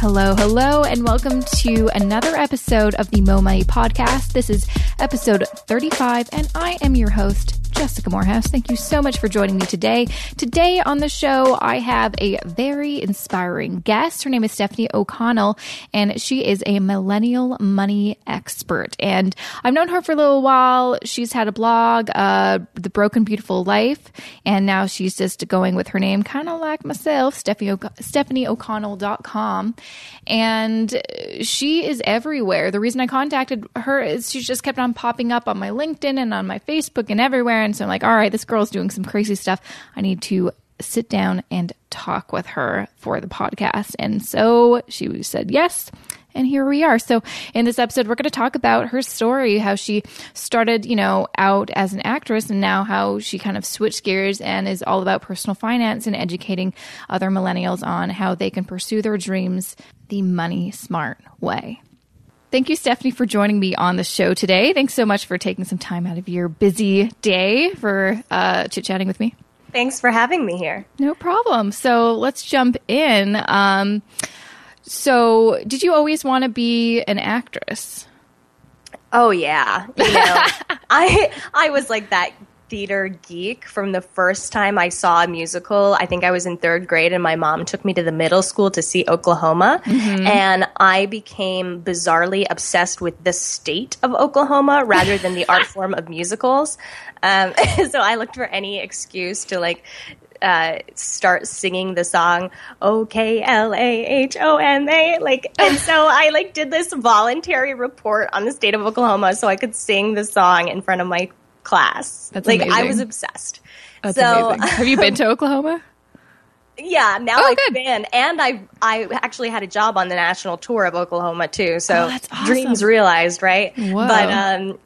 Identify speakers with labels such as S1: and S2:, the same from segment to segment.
S1: Hello, hello, and welcome to another episode of the Mo Money Podcast. This is episode 35, and I am your host, Jessica Moorhouse. Thank you so much for joining me today. Today on the show, I have a very inspiring guest. Her name is Stefanie O'Connell, and she is a millennial money expert. And I've known her for a little while. She's had a blog, uh, The Broke and Beautiful Life, and now she's just going with her name, kind of like myself, Stefanie, o- StefanieO'Connell.com. And she is everywhere. The reason I contacted her is she just kept on popping up on my LinkedIn and on my Facebook and everywhere. So I'm like, all right, this girl's doing some crazy stuff. I need to sit down and talk with her for the podcast. And so she said yes. And here we are. So, in this episode, we're going to talk about her story, how she started, you know, out as an actress and now how she kind of switched gears and is all about personal finance and educating other millennials on how they can pursue their dreams the money smart way. Thank you, Stefanie, for joining me on the show today. Thanks so much for taking some time out of your busy day for uh, chit chatting with me.
S2: Thanks for having me here.
S1: No problem. So let's jump in. Um, so, did you always want to be an actress?
S2: Oh yeah, you know, I I was like that theater geek from the first time I saw a musical. I think I was in third grade, and my mom took me to the middle school to see Oklahoma, mm-hmm. and I became bizarrely obsessed with the state of Oklahoma rather than the art form of musicals. Um, so I looked for any excuse to like uh, start singing the song O K L A H O M A. Like, and so I like did this voluntary report on the state of Oklahoma so I could sing the song in front of my class.
S1: That's
S2: like
S1: amazing.
S2: I was obsessed.
S1: That's
S2: so,
S1: amazing. Have you been to Oklahoma?
S2: Yeah, now
S1: Oh,
S2: I've
S1: good.
S2: been, and I I actually had a job on the national tour of Oklahoma too. So
S1: Oh, that's awesome.
S2: dreams realized, right?
S1: Whoa.
S2: But um,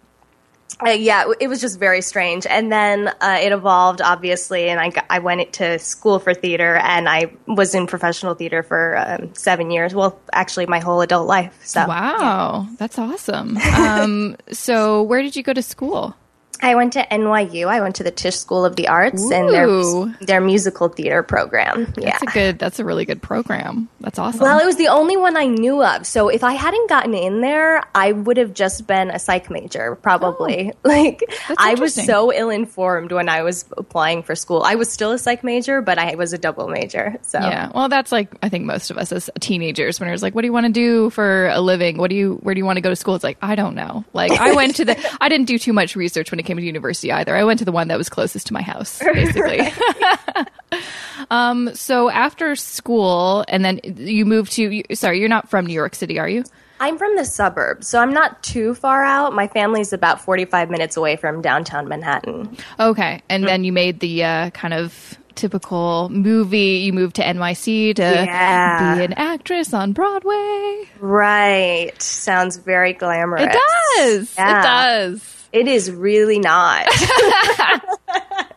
S2: uh, yeah, it was just very strange. And then uh, it evolved, obviously, and I got, I went to school for theater, and I was in professional theater for um, seven years. Well, actually, my whole adult life. So
S1: Wow, that's awesome. Um, so, where did you go to school?
S2: I went to NYU. I went to the Tisch School of the Arts and their their musical theater program. Yeah.
S1: That's a good. That's a really good program. That's awesome.
S2: Well, it was the only one I knew of. So if I hadn't gotten in there, I would have just been a psych major, probably. Oh, like I was so ill informed when I was applying for school. I was still a psych major, but I was a double major. So
S1: yeah. Well, that's like I think most of us as teenagers when it was like, what do you want to do for a living? What do you where do you want to go to school? It's like I don't know. Like I went to the I didn't do too much research when it came to university either. I went to the one that was closest to my house, basically. um. So after school, and then you moved to. You, sorry, you're not from New York City, are you?
S2: I'm from the suburbs, so I'm not too far out. My family's about 45 minutes away from downtown Manhattan.
S1: Okay, and then you made the uh, kind of typical movie. You moved to NYC to
S2: Yeah.
S1: be an actress on Broadway.
S2: Right. Sounds very glamorous.
S1: It does.
S2: Yeah.
S1: It does.
S2: It is really not.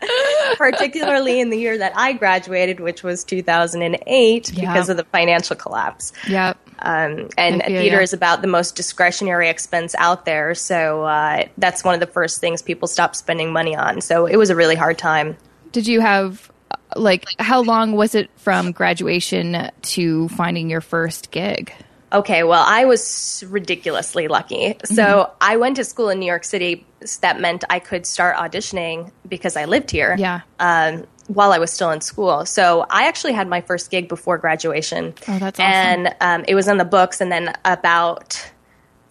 S2: Particularly in the year that I graduated, which was 2008,
S1: Yeah.
S2: because of the financial collapse.
S1: Yep.
S2: Um, and
S1: feel
S2: theater
S1: ya.
S2: is about the most discretionary expense out there. So uh, that's one of the first things people stop spending money on. So it was a really hard time.
S1: Did you have like how long was it from graduation to finding your first gig?
S2: Okay, well, I was ridiculously lucky. So
S1: Mm-hmm.
S2: I went to school in New York City. That meant I could start auditioning because I lived here.
S1: Yeah.
S2: Um, while I was still in school, so I actually had my first gig before graduation.
S1: Oh, that's awesome.
S2: And um, it was in the books. And then about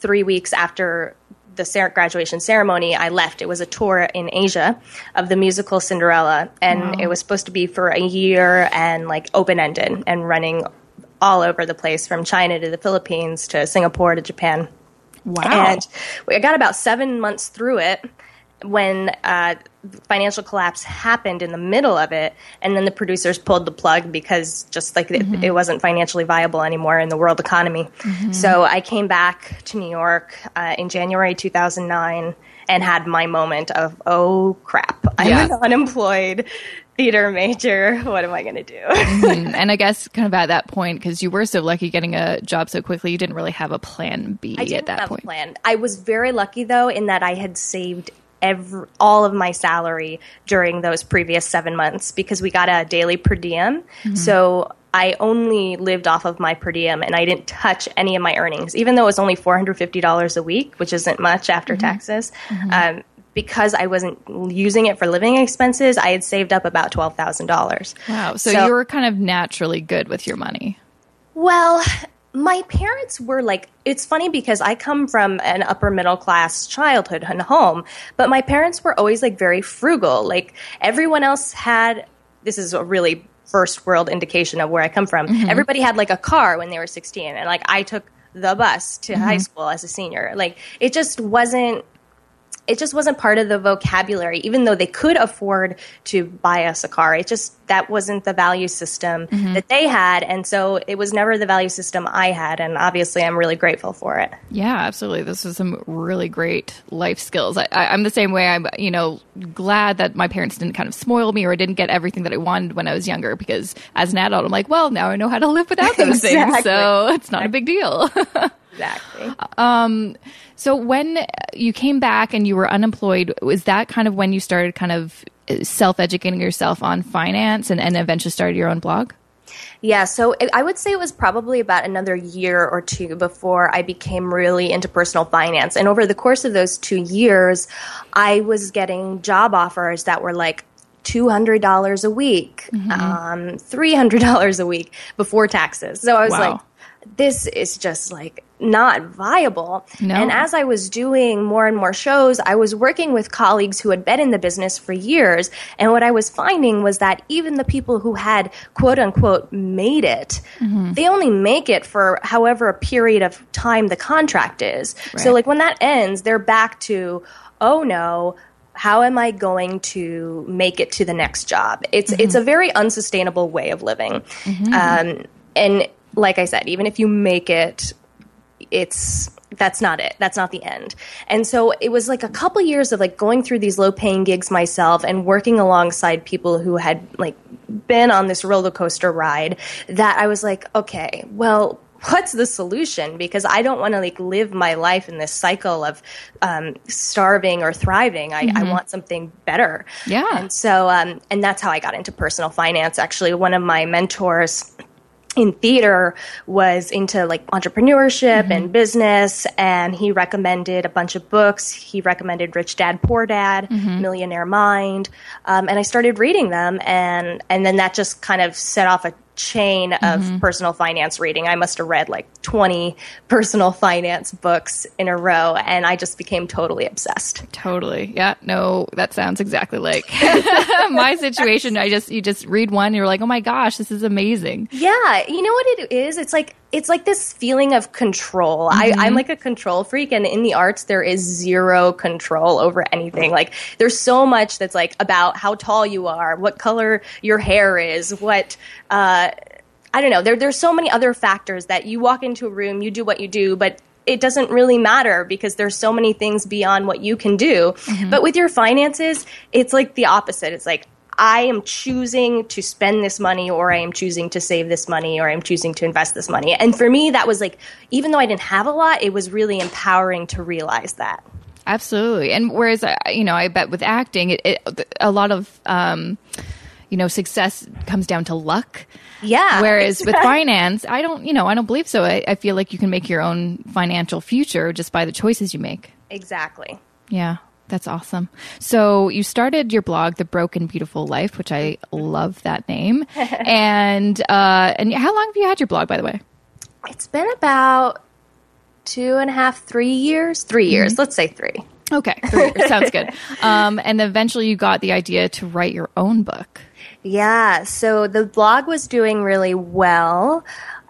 S2: three weeks after the graduation ceremony, I left. It was a tour in Asia of the musical Cinderella, and it was supposed to be for a year and like open ended and running all over the place from China to the Philippines to Singapore to Japan.
S1: Wow.
S2: And we got about seven months through it when uh, financial collapse happened in the middle of it, and then the producers pulled the plug because just like it, it wasn't financially viable anymore in the world economy. So I came back to New York uh, in January 2009 and had my moment of oh crap, I'm
S1: Yeah.
S2: unemployed theater major. What am I going to do?
S1: Mm, and I guess kind of at that point, because you were so lucky getting a job so quickly, you didn't really have a plan B
S2: I
S1: at that
S2: have
S1: point.
S2: a plan. I was very lucky though in that I had saved every all of my salary during those previous seven months because we got a daily per diem.
S1: Mm-hmm.
S2: So I only lived off of my per diem and I didn't touch any of my earnings, even though it was only $450 a week, which isn't much after mm-hmm. taxes. Mm-hmm. Um, because I wasn't using it for living expenses, I had saved up about $12,000.
S1: Wow. So, so you were kind of naturally good with your money.
S2: Well, my parents were like it's funny because i come from an upper middle class childhood and home but my parents were always like very frugal like everyone else had this is a really first world indication of where I come from. Mm-hmm. Everybody had like a car when they were 16 and like I took the bus to mm-hmm. high school as a senior. Like it just wasn't it just wasn't part of the vocabulary even though they could afford to buy us a car it just that wasn't the value system mm-hmm. that they had and so it was never the value system i had and obviously i'm really grateful for it.
S1: Yeah absolutely. This is some really great life skills. I, am the same way. I'm you know glad that my parents didn't kind of spoil me or didn't get everything that i wanted when i was younger because as an adult i'm like well now i know how to live without those exactly. things so it's not a big deal
S2: exactly
S1: um so when you came back and you were unemployed, was that kind of when you started kind of self educating yourself on finance and, and eventually started your own blog?
S2: Yeah, so it, I would say it was probably about another year or two before I became really into personal finance. And over the course of those two years, I was getting job offers that were like $200 a week, mm-hmm. um, $300 a week before taxes. So I was wow. like, this is just like not viable. No. And as I was doing more and more shows, I was working with colleagues who had been in the business for years. And what I was finding was that even the people who had quote unquote made it, mm-hmm. they only make it for however a period of time the contract is. Right. So, like, when that ends, they're back to, oh no, how am I going to make it to the next job? It's mm-hmm. it's a very unsustainable way of living. Mm-hmm. Um, and like I said, even if you make it, it's that's not it. That's not the end. And so it was like a couple years of like going through these low paying gigs myself and working alongside people who had like been on this roller coaster ride that I was like, okay, well, what's the solution because i don't want to like live my life in this cycle of um, starving or thriving I, mm-hmm. I, want something better
S1: yeah
S2: and so um, and that's how i got into personal finance actually one of my mentors in theater was into like entrepreneurship mm-hmm. and business and he recommended a bunch of books he recommended rich dad poor dad mm-hmm. millionaire mind um, and i started reading them and and then that just kind of set off a chain of mm-hmm. personal finance reading. I must have read like 20 personal finance books in a row and I just became totally obsessed.
S1: Totally. Yeah. No, that sounds exactly like my situation. I just, you just read one and you're like, oh my gosh, this is amazing.
S2: Yeah. You know what it is? It's like, it's like this feeling of control. Mm-hmm. I, I'm like a control freak, and in the arts, there is zero control over anything. Like, there's so much that's like about how tall you are, what color your hair is, what, uh, I don't know. There, there's so many other factors that you walk into a room, you do what you do, but it doesn't really matter because there's so many things beyond what you can do. Mm-hmm. But with your finances, it's like the opposite. It's like, I am choosing to spend this money or I am choosing to save this money or I'm choosing to invest this money. And for me, that was like, even though I didn't have a lot, it was really empowering to realize that.
S1: Absolutely. And whereas, uh, you know, I bet with acting, it, it, a lot of, um, you know, success comes down to luck.
S2: Yeah.
S1: Whereas with finance, I don't, you know, I don't believe so. I, I feel like you can make your own financial future just by the choices you make.
S2: Exactly.
S1: Yeah. That's awesome. So you started your blog, The Broke and Beautiful Life, which I love that name. and uh, and how long have you had your blog, by the way?
S2: It's been about two and a half, three years. Three years. Mm-hmm. Let's say three.
S1: Okay, three years. sounds good. Um, and eventually, you got the idea to write your own book.
S2: Yeah. So the blog was doing really well.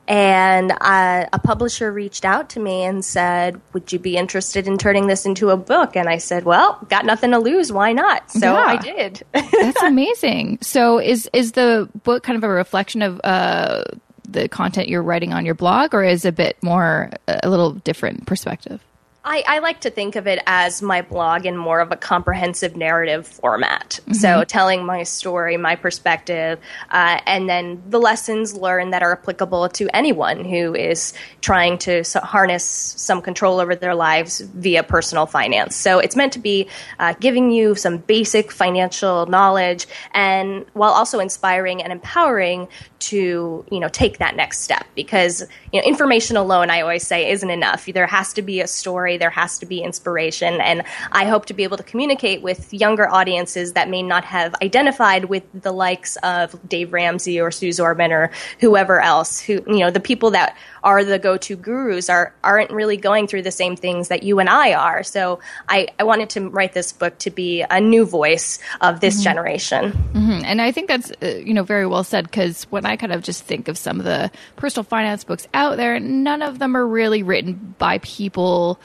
S2: And uh, a publisher reached out to me and said, Would you be interested in turning this into a book? And I said, Well, got nothing to lose. Why not? So yeah. I did.
S1: That's amazing. So is, is the book kind of a reflection of uh, the content you're writing on your blog, or is a bit more, a little different perspective?
S2: I, I, like to think of it as my blog in more of a comprehensive narrative format. Mm-hmm. So, telling my story, my perspective, uh, and then the lessons learned that are applicable to anyone who is trying to harness some control over their lives via personal finance. So, it's meant to be uh, giving you some basic financial knowledge and while also inspiring and empowering to you know take that next step because you know information alone i always say isn't enough there has to be a story there has to be inspiration and i hope to be able to communicate with younger audiences that may not have identified with the likes of dave ramsey or suze orman or whoever else who you know the people that are the go-to gurus are aren't really going through the same things that you and I are. So I, I wanted to write this book to be a new voice of this mm-hmm. generation.
S1: Mm-hmm. And I think that's uh, you know very well said because when I kind of just think of some of the personal finance books out there, none of them are really written by people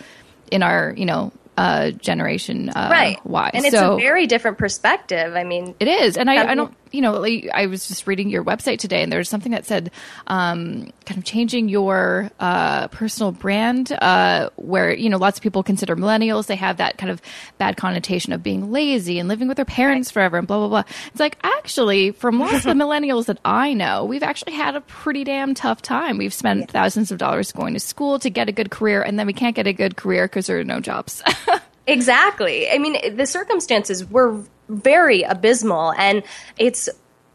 S1: in our you know uh, generation uh,
S2: right
S1: wise.
S2: And it's so, a very different perspective. I mean,
S1: it is. And I, I don't, you know, like, I was just reading your website today, and there's something that said um, kind of changing your uh, personal brand, uh, where you know lots of people consider millennials they have that kind of bad connotation of being lazy and living with their parents right. forever and blah blah blah. It's like actually, from lots of the millennials that I know, we've actually had a pretty damn tough time. We've spent yeah. thousands of dollars going to school to get a good career, and then we can't get a good career because there are no jobs.
S2: exactly. I mean, the circumstances were very abysmal. And it's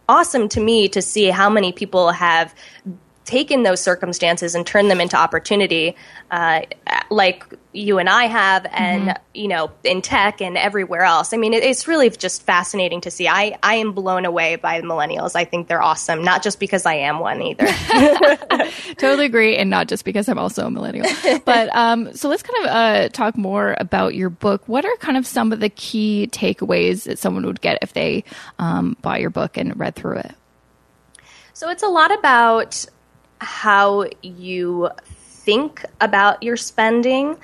S2: awesome to me to see how many people have taken those circumstances and turned them into opportunity, uh, like you and I have, and mm-hmm. you know, in tech and everywhere else. I mean, it, it's really just fascinating to see. I I am blown away by millennials. I think they're awesome, not just because I am one either.
S1: totally agree, and not just because I'm also a millennial. But um, so let's kind of uh, talk more about your book. What are kind of some of the key takeaways that someone would get if they um, bought your book and read through it?
S2: So it's a lot about how you think about your spending,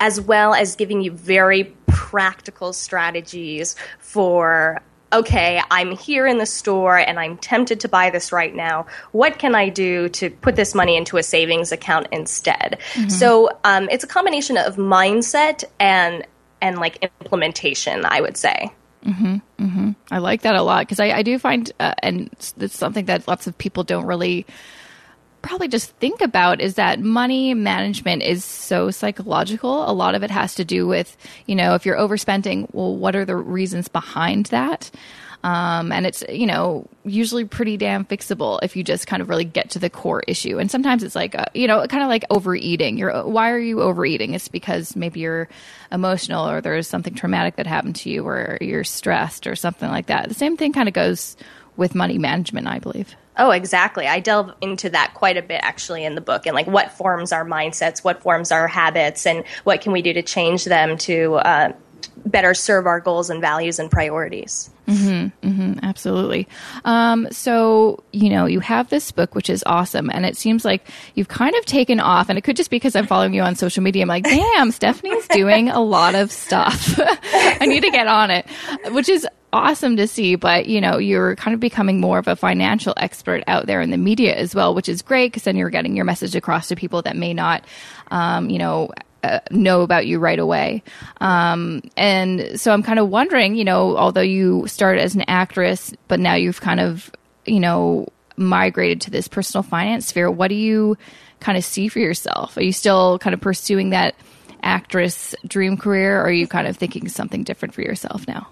S2: as well as giving you very practical strategies for okay, I'm here in the store and I'm tempted to buy this right now. What can I do to put this money into a savings account instead? Mm-hmm. So um, it's a combination of mindset and and like implementation, I would say.
S1: Mm-hmm, mm-hmm. I like that a lot because I, I, do find, uh, and it's something that lots of people don't really probably just think about is that money management is so psychological. A lot of it has to do with, you know, if you're overspending, well, what are the reasons behind that? Um, and it's, you know, usually pretty damn fixable if you just kind of really get to the core issue. And sometimes it's like, uh, you know, kind of like overeating. You're, why are you overeating? It's because maybe you're emotional or there's something traumatic that happened to you or you're stressed or something like that. The same thing kind of goes with money management, I believe.
S2: Oh, exactly. I delve into that quite a bit actually in the book and like what forms our mindsets, what forms our habits, and what can we do to change them to uh, better serve our goals and values and priorities.
S1: Mm-hmm, mm-hmm, absolutely. Um, so, you know, you have this book, which is awesome. And it seems like you've kind of taken off. And it could just be because I'm following you on social media. I'm like, damn, Stefanie's doing a lot of stuff. I need to get on it, which is awesome to see, but you know, you're kind of becoming more of a financial expert out there in the media as well, which is great because then you're getting your message across to people that may not, um, you know, uh, know about you right away. Um, and so I'm kind of wondering, you know, although you started as an actress, but now you've kind of, you know, migrated to this personal finance sphere, what do you kind of see for yourself? Are you still kind of pursuing that actress dream career, or are you kind of thinking something different for yourself now?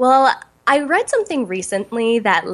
S2: Well, I read something recently that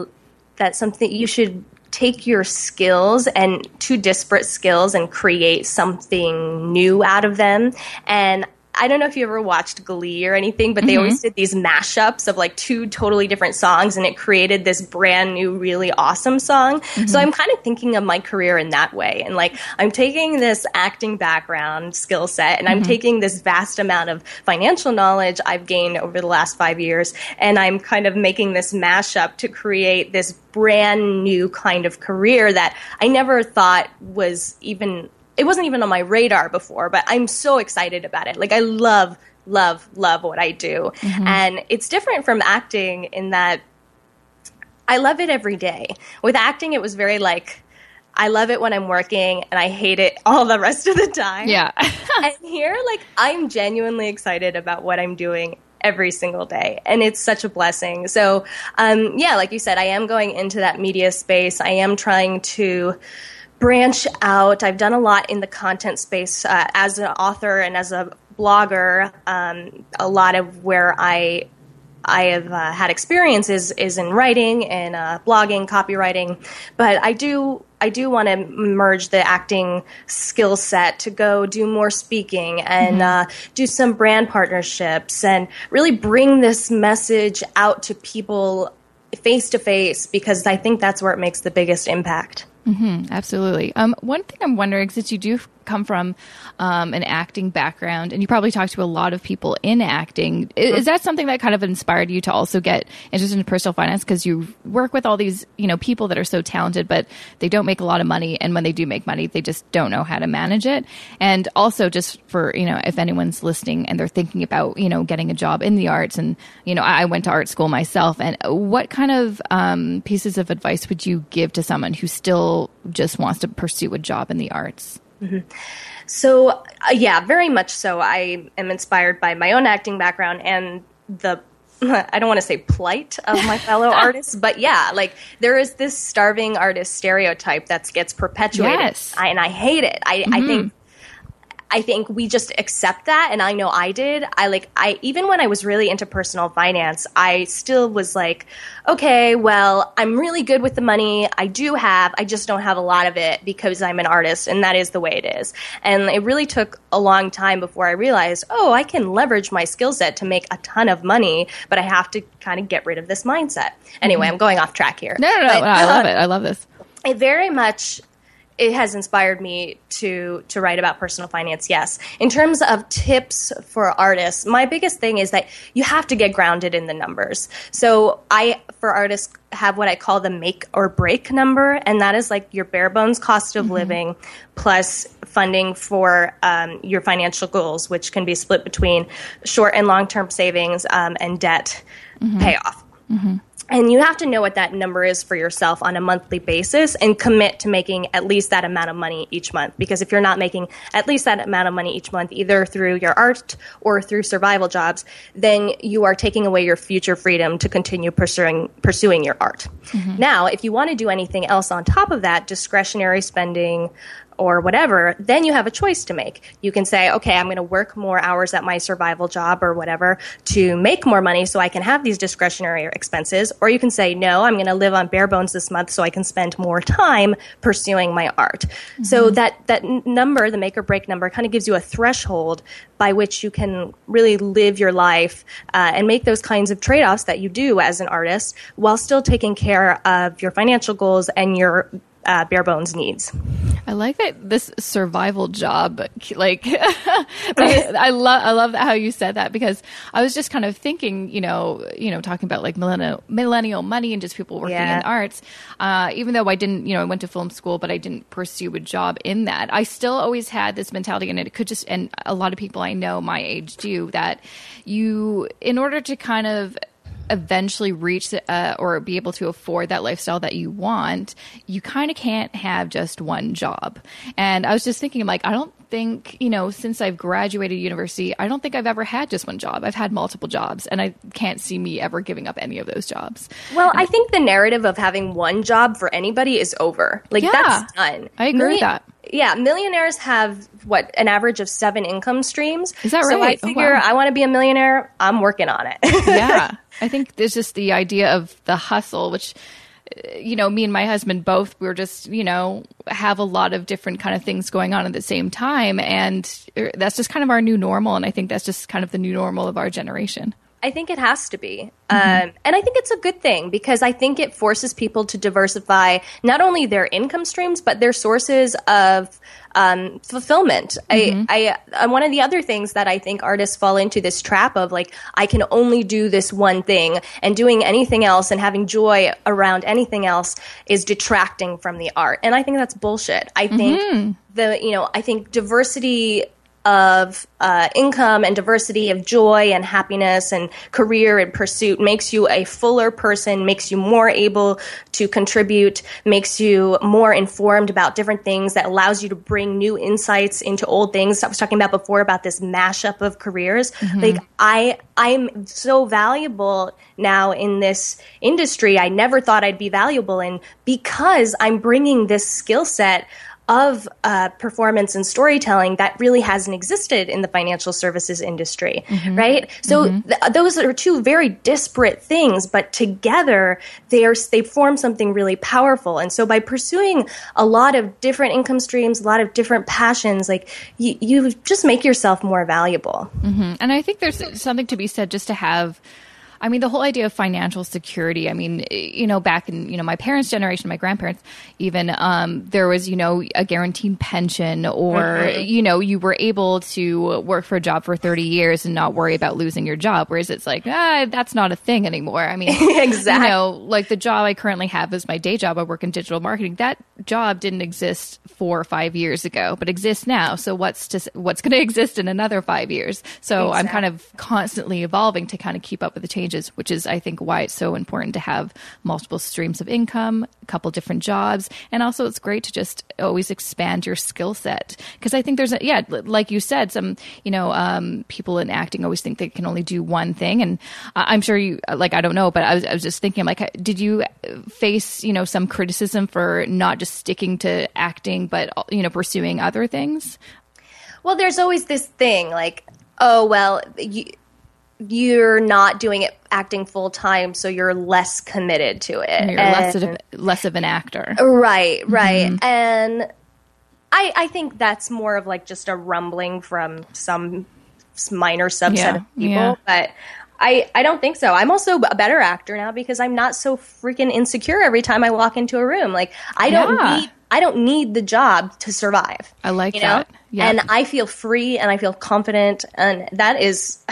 S2: that something you should take your skills and two disparate skills and create something new out of them. And I don't know if you ever watched Glee or anything, but they mm-hmm. always did these mashups of like two totally different songs, and it created this brand new, really awesome song. Mm-hmm. So I'm kind of thinking of my career in that way. And like, I'm taking this acting background skill set, and I'm mm-hmm. taking this vast amount of financial knowledge I've gained over the last five years, and I'm kind of making this mashup to create this brand new kind of career that I never thought was even it wasn't even on my radar before, but I'm so excited about it. Like I love, love, love what I do. Mm-hmm. And it's different from acting in that I love it every day. With acting, it was very like, I love it when I'm working and I hate it all the rest of the time.
S1: Yeah.
S2: and here, like, I'm genuinely excited about what I'm doing every single day and it's such a blessing so um, yeah like you said i am going into that media space i am trying to branch out i've done a lot in the content space uh, as an author and as a blogger um, a lot of where i I have uh, had experiences is in writing and uh, blogging, copywriting, but I do I do want to merge the acting skill set to go do more speaking and mm-hmm. uh, do some brand partnerships and really bring this message out to people face to face because I think that's where it makes the biggest impact.
S1: Mm-hmm, absolutely. Um, one thing I'm wondering, since you do come from um, an acting background and you probably talk to a lot of people in acting, is, is that something that kind of inspired you to also get interested in personal finance? Because you work with all these, you know, people that are so talented, but they don't make a lot of money, and when they do make money, they just don't know how to manage it. And also, just for you know, if anyone's listening and they're thinking about you know getting a job in the arts, and you know, I went to art school myself, and what kind of um, pieces of advice would you give to someone who still just wants to pursue a job in the arts?
S2: Mm-hmm. So, uh, yeah, very much so. I am inspired by my own acting background and the I don't want to say plight of my fellow artists, but yeah, like there is this starving artist stereotype that gets perpetuated,
S1: yes.
S2: I, and I hate it. I, mm-hmm. I think I think we just accept that and I know I did. I like I even when I was really into personal finance, I still was like, okay, well, I'm really good with the money. I do have, I just don't have a lot of it because I'm an artist and that is the way it is. And it really took a long time before I realized, oh, I can leverage my skill set to make a ton of money, but I have to kind of get rid of this mindset. Anyway, mm-hmm. I'm going off track here.
S1: No, no, no. But, I love it. I love this.
S2: It very much it has inspired me to to write about personal finance yes in terms of tips for artists my biggest thing is that you have to get grounded in the numbers so i for artists have what i call the make or break number and that is like your bare bones cost of mm-hmm. living plus funding for um, your financial goals which can be split between short and long term savings um, and debt mm-hmm. payoff mm-hmm. And you have to know what that number is for yourself on a monthly basis and commit to making at least that amount of money each month. Because if you're not making at least that amount of money each month, either through your art or through survival jobs, then you are taking away your future freedom to continue pursuing, pursuing your art. Mm-hmm. Now, if you want to do anything else on top of that, discretionary spending, or whatever, then you have a choice to make. You can say, okay, I'm going to work more hours at my survival job or whatever to make more money so I can have these discretionary expenses. Or you can say, no, I'm going to live on bare bones this month so I can spend more time pursuing my art. Mm-hmm. So that, that number, the make or break number, kind of gives you a threshold by which you can really live your life uh, and make those kinds of trade offs that you do as an artist while still taking care of your financial goals and your uh, bare bones needs.
S1: I like that this survival job. Like, I, I love I love how you said that because I was just kind of thinking, you know, you know, talking about like millennial millennial money and just people working yeah. in arts. Uh, even though I didn't, you know, I went to film school, but I didn't pursue a job in that. I still always had this mentality, and it could just, and a lot of people I know my age do that. You, in order to kind of eventually reach uh, or be able to afford that lifestyle that you want, you kind of can't have just one job. And I was just thinking, like, I don't think, you know, since I've graduated university, I don't think I've ever had just one job. I've had multiple jobs, and I can't see me ever giving up any of those jobs.
S2: Well, and I think the narrative of having one job for anybody is over. Like, yeah, that's done.
S1: I agree with that.
S2: Yeah, millionaires have what an average of seven income streams.
S1: Is that right?
S2: So I figure oh, wow. I want to be a millionaire. I'm working on it.
S1: yeah, I think there's just the idea of the hustle, which you know, me and my husband both we are just, you know, have a lot of different kind of things going on at the same time and er, that's just kind of our new normal and I think that's just kind of the new normal of our generation.
S2: I think it has to be. Mm-hmm. Um, and I think it's a good thing because I think it forces people to diversify not only their income streams, but their sources of um, fulfillment. Mm-hmm. I, I, uh, one of the other things that I think artists fall into this trap of like, I can only do this one thing and doing anything else and having joy around anything else is detracting from the art. And I think that's bullshit. I think mm-hmm. the, you know, I think diversity of uh, income and diversity of joy and happiness and career and pursuit makes you a fuller person, makes you more able to contribute, makes you more informed about different things, that allows you to bring new insights into old things. I was talking about before about this mashup of careers. Mm-hmm. Like I, I'm so valuable now in this industry. I never thought I'd be valuable in because I'm bringing this skill set of uh, performance and storytelling that really hasn't existed in the financial services industry, mm-hmm. right? So mm-hmm. th- those are two very disparate things, but together they are they form something really powerful. And so by pursuing a lot of different income streams, a lot of different passions, like you, you just make yourself more valuable.
S1: Mm-hmm. And I think there's something to be said just to have I mean, the whole idea of financial security. I mean, you know, back in you know my parents' generation, my grandparents, even um, there was you know a guaranteed pension, or mm-hmm. you know you were able to work for a job for thirty years and not worry about losing your job. Whereas it's like ah, that's not a thing anymore. I mean,
S2: exactly.
S1: You know, like the job I currently have is my day job. I work in digital marketing. That job didn't exist four or five years ago, but exists now. So what's to what's going to exist in another five years? So exactly. I'm kind of constantly evolving to kind of keep up with the changes changes, which is, I think, why it's so important to have multiple streams of income, a couple different jobs. And also, it's great to just always expand your skill set. Because I think there's, a, yeah, like you said, some, you know, um, people in acting always think they can only do one thing. And I'm sure you, like, I don't know, but I was, I was just thinking, like, did you face, you know, some criticism for not just sticking to acting, but, you know, pursuing other things?
S2: Well, there's always this thing like, oh, well, you, you're not doing it acting full time, so you're less committed to it.
S1: You're and, less of less of an actor,
S2: right? Right, mm-hmm. and I I think that's more of like just a rumbling from some minor subset yeah, of people, yeah. but. I, I don't think so. I'm also a better actor now because I'm not so freaking insecure every time I walk into a room. Like I don't yeah. need I don't need the job to survive.
S1: I like you know? that.
S2: Yeah. And I feel free and I feel confident. And that is,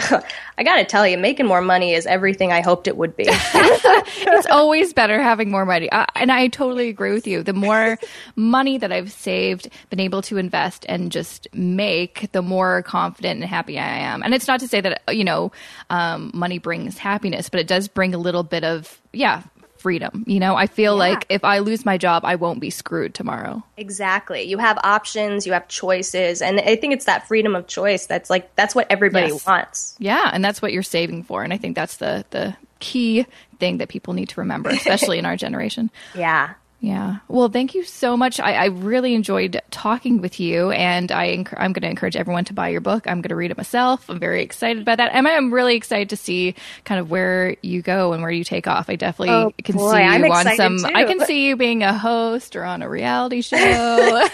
S2: I got to tell you, making more money is everything I hoped it would be.
S1: it's always better having more money. And I totally agree with you. The more money that I've saved, been able to invest and just make, the more confident and happy I am. And it's not to say that, you know, um, money brings happiness, but it does bring a little bit of, yeah, freedom. You know, I feel yeah. like if I lose my job, I won't be screwed tomorrow.
S2: Exactly. You have options, you have choices, and I think it's that freedom of choice that's like that's what everybody yes. wants.
S1: Yeah, and that's what you're saving for, and I think that's the the key thing that people need to remember, especially in our generation.
S2: Yeah.
S1: Yeah. Well, thank you so much. I, I really enjoyed talking with you, and I enc- I'm going to encourage everyone to buy your book. I'm going to read it myself. I'm very excited about that. And I'm really excited to see kind of where you go and where you take off. I definitely oh, can boy, see you I'm on some. Too. I can see you being a host or on a reality show.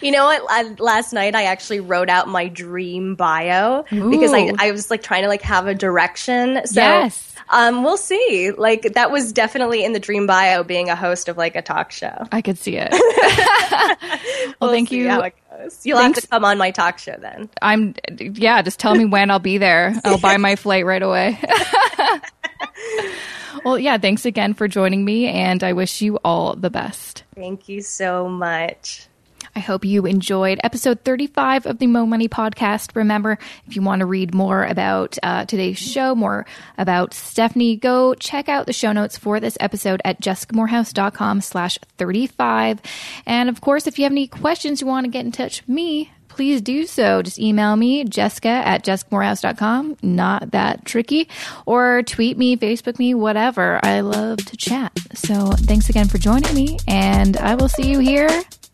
S2: you know what? I, Last night I actually wrote out my dream bio Ooh. because I, I was like trying to like have a direction. So
S1: yes.
S2: Um, we'll see. Like that was definitely in the dream bio, being a host of like a talk show.
S1: I could see it. well,
S2: we'll
S1: thank you.
S2: You'll Thanks. have to come on my talk show then.
S1: I'm yeah. Just tell me when I'll be there. I'll buy my flight right away. well, yeah. Thanks again for joining me, and I wish you all the best.
S2: Thank you so much.
S1: I hope you enjoyed episode 35 of the Mo Money podcast. Remember, if you want to read more about uh, today's show, more about Stefanie, go check out the show notes for this episode at jessicamoorhouse.com slash 35. And of course, if you have any questions you want to get in touch me, please do so. Just email me, jessica at jessicamoorhouse.com. Not that tricky. Or tweet me, Facebook me, whatever. I love to chat. So thanks again for joining me, and I will see you here